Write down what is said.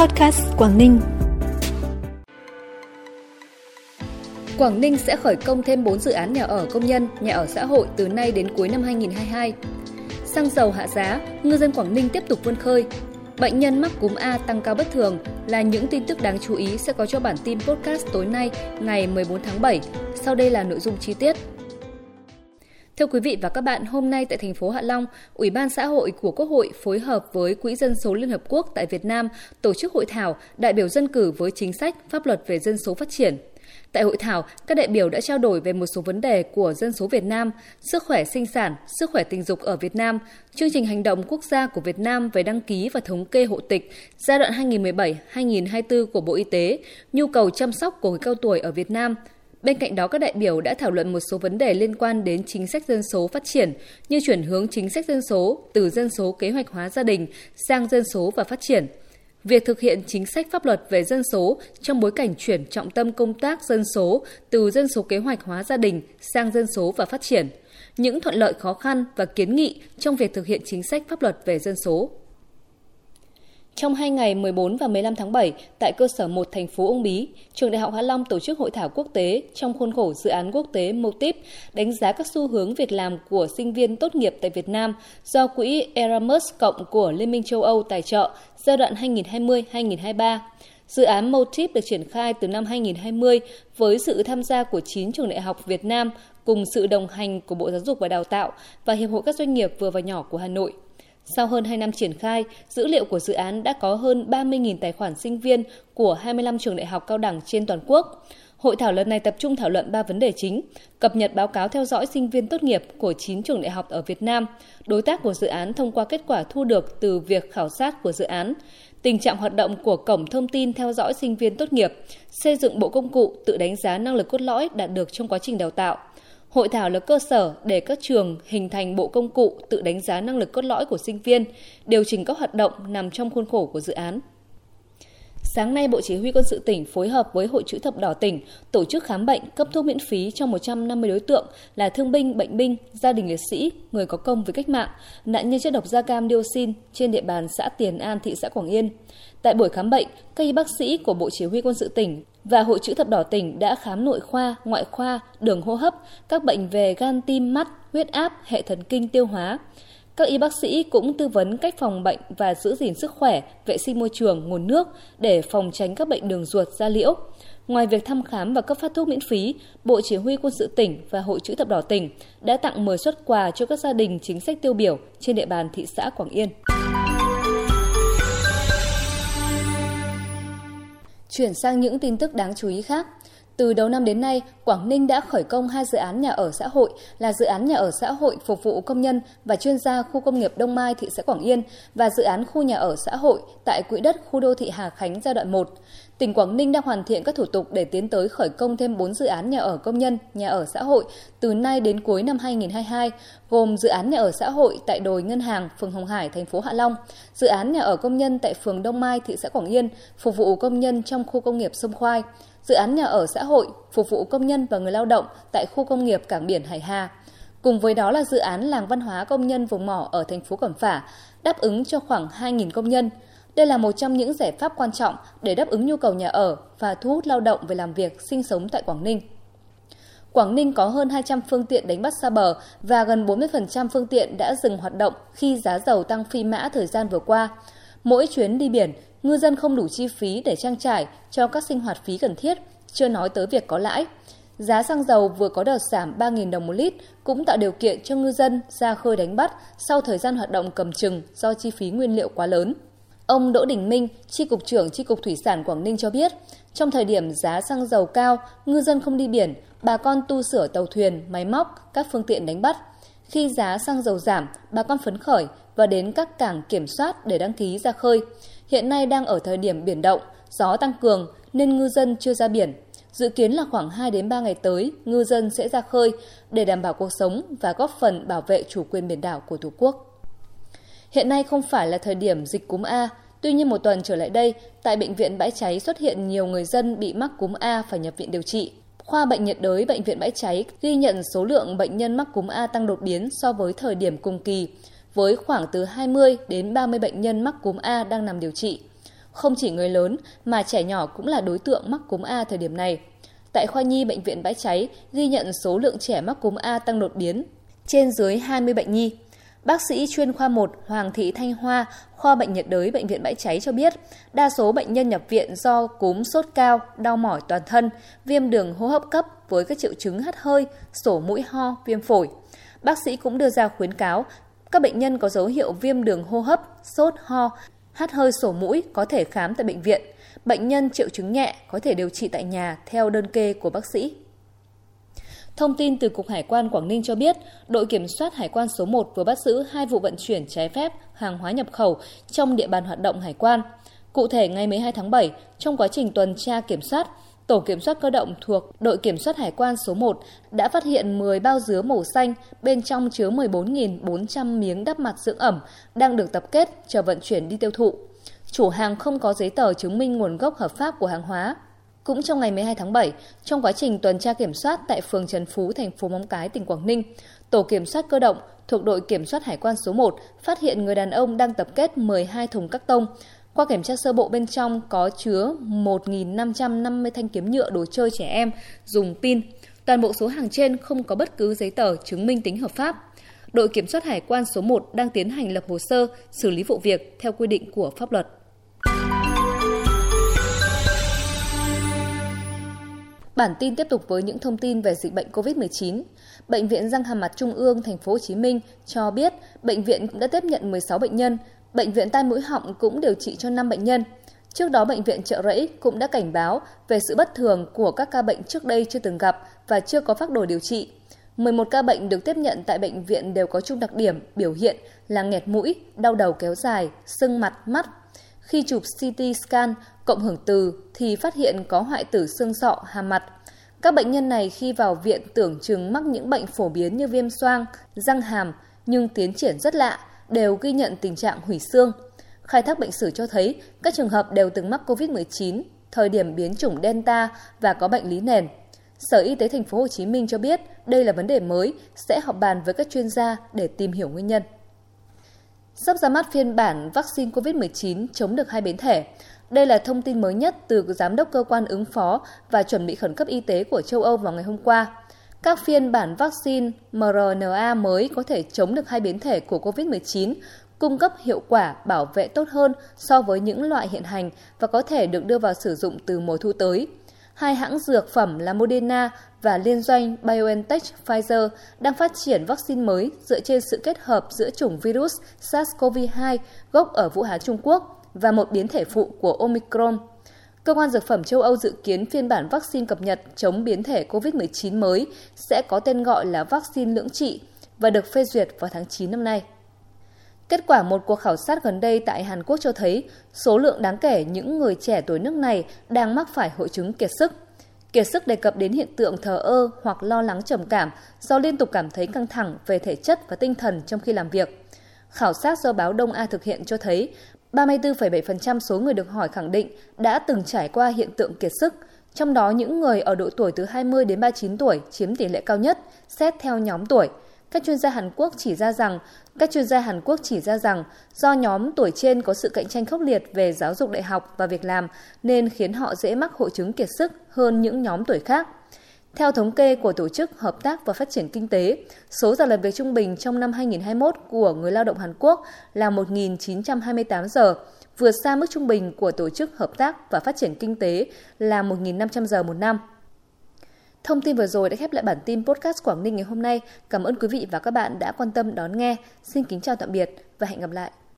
Podcast Quảng Ninh. Quảng Ninh sẽ khởi công thêm 4 dự án nhà ở công nhân, nhà ở xã hội từ nay đến cuối năm 2022. Xăng dầu hạ giá, ngư dân Quảng Ninh tiếp tục vươn khơi. Bệnh nhân mắc cúm A tăng cao bất thường là những tin tức đáng chú ý sẽ có cho bản tin podcast tối nay ngày 14 tháng 7. Sau đây là nội dung chi tiết. Thưa quý vị và các bạn, hôm nay tại thành phố Hạ Long, Ủy ban xã hội của Quốc hội phối hợp với Quỹ dân số Liên Hợp Quốc tại Việt Nam tổ chức hội thảo đại biểu dân cử với chính sách pháp luật về dân số phát triển. Tại hội thảo, các đại biểu đã trao đổi về một số vấn đề của dân số Việt Nam, sức khỏe sinh sản, sức khỏe tình dục ở Việt Nam, chương trình hành động quốc gia của Việt Nam về đăng ký và thống kê hộ tịch giai đoạn 2017-2024 của Bộ Y tế, nhu cầu chăm sóc của người cao tuổi ở Việt Nam – Bên cạnh đó, các đại biểu đã thảo luận một số vấn đề liên quan đến chính sách dân số phát triển như chuyển hướng chính sách dân số từ dân số kế hoạch hóa gia đình sang dân số và phát triển. Việc thực hiện chính sách pháp luật về dân số trong bối cảnh chuyển trọng tâm công tác dân số từ dân số kế hoạch hóa gia đình sang dân số và phát triển. Những thuận lợi khó khăn và kiến nghị trong việc thực hiện chính sách pháp luật về dân số. Trong hai ngày 14 và 15 tháng 7, tại cơ sở 1 thành phố Uông Bí, Trường Đại học Hạ Long tổ chức hội thảo quốc tế trong khuôn khổ dự án quốc tế Motif đánh giá các xu hướng việc làm của sinh viên tốt nghiệp tại Việt Nam do Quỹ Erasmus Cộng của Liên minh châu Âu tài trợ giai đoạn 2020-2023. Dự án Motif được triển khai từ năm 2020 với sự tham gia của 9 trường đại học Việt Nam cùng sự đồng hành của Bộ Giáo dục và Đào tạo và Hiệp hội các doanh nghiệp vừa và nhỏ của Hà Nội. Sau hơn 2 năm triển khai, dữ liệu của dự án đã có hơn 30.000 tài khoản sinh viên của 25 trường đại học cao đẳng trên toàn quốc. Hội thảo lần này tập trung thảo luận 3 vấn đề chính, cập nhật báo cáo theo dõi sinh viên tốt nghiệp của 9 trường đại học ở Việt Nam, đối tác của dự án thông qua kết quả thu được từ việc khảo sát của dự án, tình trạng hoạt động của cổng thông tin theo dõi sinh viên tốt nghiệp, xây dựng bộ công cụ tự đánh giá năng lực cốt lõi đạt được trong quá trình đào tạo, Hội thảo là cơ sở để các trường hình thành bộ công cụ tự đánh giá năng lực cốt lõi của sinh viên, điều chỉnh các hoạt động nằm trong khuôn khổ của dự án. Sáng nay, Bộ Chỉ huy Quân sự tỉnh phối hợp với Hội chữ thập đỏ tỉnh tổ chức khám bệnh cấp thuốc miễn phí cho 150 đối tượng là thương binh, bệnh binh, gia đình liệt sĩ, người có công với cách mạng, nạn nhân chất độc da cam dioxin trên địa bàn xã Tiền An, thị xã Quảng Yên. Tại buổi khám bệnh, các y bác sĩ của Bộ Chỉ huy Quân sự tỉnh và Hội chữ thập đỏ tỉnh đã khám nội khoa, ngoại khoa, đường hô hấp, các bệnh về gan tim mắt, huyết áp, hệ thần kinh tiêu hóa. Các y bác sĩ cũng tư vấn cách phòng bệnh và giữ gìn sức khỏe, vệ sinh môi trường, nguồn nước để phòng tránh các bệnh đường ruột, da liễu. Ngoài việc thăm khám và cấp phát thuốc miễn phí, Bộ Chỉ huy Quân sự tỉnh và Hội chữ thập đỏ tỉnh đã tặng 10 xuất quà cho các gia đình chính sách tiêu biểu trên địa bàn thị xã Quảng Yên. Chuyển sang những tin tức đáng chú ý khác. Từ đầu năm đến nay, Quảng Ninh đã khởi công hai dự án nhà ở xã hội là dự án nhà ở xã hội phục vụ công nhân và chuyên gia khu công nghiệp Đông Mai thị xã Quảng Yên và dự án khu nhà ở xã hội tại quỹ đất khu đô thị Hà Khánh giai đoạn 1. Tỉnh Quảng Ninh đang hoàn thiện các thủ tục để tiến tới khởi công thêm 4 dự án nhà ở công nhân, nhà ở xã hội từ nay đến cuối năm 2022, gồm dự án nhà ở xã hội tại đồi Ngân hàng, phường Hồng Hải, thành phố Hạ Long, dự án nhà ở công nhân tại phường Đông Mai, thị xã Quảng Yên, phục vụ công nhân trong khu công nghiệp Sông Khoai, dự án nhà ở xã hội phục vụ công nhân và người lao động tại khu công nghiệp cảng biển Hải Hà. Cùng với đó là dự án làng văn hóa công nhân vùng mỏ ở thành phố Cẩm Phả, đáp ứng cho khoảng 2.000 công nhân. Đây là một trong những giải pháp quan trọng để đáp ứng nhu cầu nhà ở và thu hút lao động về làm việc, sinh sống tại Quảng Ninh. Quảng Ninh có hơn 200 phương tiện đánh bắt xa bờ và gần 40% phương tiện đã dừng hoạt động khi giá dầu tăng phi mã thời gian vừa qua. Mỗi chuyến đi biển, ngư dân không đủ chi phí để trang trải cho các sinh hoạt phí cần thiết, chưa nói tới việc có lãi. Giá xăng dầu vừa có đợt giảm 3.000 đồng một lít cũng tạo điều kiện cho ngư dân ra khơi đánh bắt sau thời gian hoạt động cầm chừng do chi phí nguyên liệu quá lớn. Ông Đỗ Đình Minh, Tri Cục trưởng Tri Cục Thủy sản Quảng Ninh cho biết, trong thời điểm giá xăng dầu cao, ngư dân không đi biển, bà con tu sửa tàu thuyền, máy móc, các phương tiện đánh bắt. Khi giá xăng dầu giảm, bà con phấn khởi và đến các cảng kiểm soát để đăng ký ra khơi. Hiện nay đang ở thời điểm biển động, gió tăng cường nên ngư dân chưa ra biển. Dự kiến là khoảng 2 đến 3 ngày tới, ngư dân sẽ ra khơi để đảm bảo cuộc sống và góp phần bảo vệ chủ quyền biển đảo của Tổ quốc. Hiện nay không phải là thời điểm dịch cúm A, tuy nhiên một tuần trở lại đây, tại bệnh viện Bãi Cháy xuất hiện nhiều người dân bị mắc cúm A phải nhập viện điều trị. Khoa bệnh nhiệt đới Bệnh viện Bãi Cháy ghi nhận số lượng bệnh nhân mắc cúm A tăng đột biến so với thời điểm cùng kỳ, với khoảng từ 20 đến 30 bệnh nhân mắc cúm A đang nằm điều trị. Không chỉ người lớn mà trẻ nhỏ cũng là đối tượng mắc cúm A thời điểm này. Tại khoa nhi bệnh viện Bãi Cháy ghi nhận số lượng trẻ mắc cúm A tăng đột biến, trên dưới 20 bệnh nhi. Bác sĩ chuyên khoa 1 Hoàng Thị Thanh Hoa, khoa bệnh nhiệt đới Bệnh viện Bãi Cháy cho biết, đa số bệnh nhân nhập viện do cúm sốt cao, đau mỏi toàn thân, viêm đường hô hấp cấp với các triệu chứng hắt hơi, sổ mũi ho, viêm phổi. Bác sĩ cũng đưa ra khuyến cáo các bệnh nhân có dấu hiệu viêm đường hô hấp, sốt, ho, hắt hơi sổ mũi có thể khám tại bệnh viện. Bệnh nhân triệu chứng nhẹ có thể điều trị tại nhà theo đơn kê của bác sĩ. Thông tin từ Cục Hải quan Quảng Ninh cho biết, đội kiểm soát Hải quan số 1 vừa bắt giữ hai vụ vận chuyển trái phép hàng hóa nhập khẩu trong địa bàn hoạt động hải quan. Cụ thể, ngày 12 tháng 7, trong quá trình tuần tra kiểm soát, Tổ kiểm soát cơ động thuộc đội kiểm soát hải quan số 1 đã phát hiện 10 bao dứa màu xanh, bên trong chứa 14.400 miếng đắp mặt dưỡng ẩm đang được tập kết chờ vận chuyển đi tiêu thụ. Chủ hàng không có giấy tờ chứng minh nguồn gốc hợp pháp của hàng hóa. Cũng trong ngày 12 tháng 7, trong quá trình tuần tra kiểm soát tại phường Trần Phú, thành phố Móng Cái, tỉnh Quảng Ninh, Tổ kiểm soát cơ động thuộc đội kiểm soát hải quan số 1 phát hiện người đàn ông đang tập kết 12 thùng các tông, qua kiểm tra sơ bộ bên trong có chứa 1.550 thanh kiếm nhựa đồ chơi trẻ em dùng pin. Toàn bộ số hàng trên không có bất cứ giấy tờ chứng minh tính hợp pháp. Đội kiểm soát hải quan số 1 đang tiến hành lập hồ sơ xử lý vụ việc theo quy định của pháp luật. Bản tin tiếp tục với những thông tin về dịch bệnh COVID-19. Bệnh viện răng hàm mặt Trung ương thành phố Hồ Chí Minh cho biết bệnh viện cũng đã tiếp nhận 16 bệnh nhân, Bệnh viện tai mũi họng cũng điều trị cho 5 bệnh nhân. Trước đó, Bệnh viện Trợ Rẫy cũng đã cảnh báo về sự bất thường của các ca bệnh trước đây chưa từng gặp và chưa có phác đồ điều trị. 11 ca bệnh được tiếp nhận tại bệnh viện đều có chung đặc điểm biểu hiện là nghẹt mũi, đau đầu kéo dài, sưng mặt, mắt. Khi chụp CT scan cộng hưởng từ thì phát hiện có hoại tử xương sọ, hàm mặt. Các bệnh nhân này khi vào viện tưởng chừng mắc những bệnh phổ biến như viêm xoang, răng hàm nhưng tiến triển rất lạ, đều ghi nhận tình trạng hủy xương. Khai thác bệnh sử cho thấy các trường hợp đều từng mắc COVID-19, thời điểm biến chủng Delta và có bệnh lý nền. Sở Y tế thành phố Hồ Chí Minh cho biết đây là vấn đề mới, sẽ họp bàn với các chuyên gia để tìm hiểu nguyên nhân. Sắp ra mắt phiên bản vaccine COVID-19 chống được hai biến thể. Đây là thông tin mới nhất từ Giám đốc Cơ quan ứng phó và chuẩn bị khẩn cấp y tế của châu Âu vào ngày hôm qua. Các phiên bản vaccine mRNA mới có thể chống được hai biến thể của COVID-19, cung cấp hiệu quả bảo vệ tốt hơn so với những loại hiện hành và có thể được đưa vào sử dụng từ mùa thu tới. Hai hãng dược phẩm là Moderna và liên doanh BioNTech Pfizer đang phát triển vaccine mới dựa trên sự kết hợp giữa chủng virus SARS-CoV-2 gốc ở Vũ Hán, Trung Quốc và một biến thể phụ của Omicron. Cơ quan Dược phẩm châu Âu dự kiến phiên bản vaccine cập nhật chống biến thể COVID-19 mới sẽ có tên gọi là vaccine lưỡng trị và được phê duyệt vào tháng 9 năm nay. Kết quả một cuộc khảo sát gần đây tại Hàn Quốc cho thấy số lượng đáng kể những người trẻ tuổi nước này đang mắc phải hội chứng kiệt sức. Kiệt sức đề cập đến hiện tượng thờ ơ hoặc lo lắng trầm cảm do liên tục cảm thấy căng thẳng về thể chất và tinh thần trong khi làm việc. Khảo sát do báo Đông A thực hiện cho thấy 34,7% số người được hỏi khẳng định đã từng trải qua hiện tượng kiệt sức, trong đó những người ở độ tuổi từ 20 đến 39 tuổi chiếm tỷ lệ cao nhất, xét theo nhóm tuổi. Các chuyên gia Hàn Quốc chỉ ra rằng các chuyên gia Hàn Quốc chỉ ra rằng do nhóm tuổi trên có sự cạnh tranh khốc liệt về giáo dục đại học và việc làm nên khiến họ dễ mắc hội chứng kiệt sức hơn những nhóm tuổi khác. Theo thống kê của Tổ chức Hợp tác và Phát triển Kinh tế, số giờ làm việc trung bình trong năm 2021 của người lao động Hàn Quốc là 1.928 giờ, vượt xa mức trung bình của Tổ chức Hợp tác và Phát triển Kinh tế là 1.500 giờ một năm. Thông tin vừa rồi đã khép lại bản tin podcast Quảng Ninh ngày hôm nay. Cảm ơn quý vị và các bạn đã quan tâm đón nghe. Xin kính chào tạm biệt và hẹn gặp lại.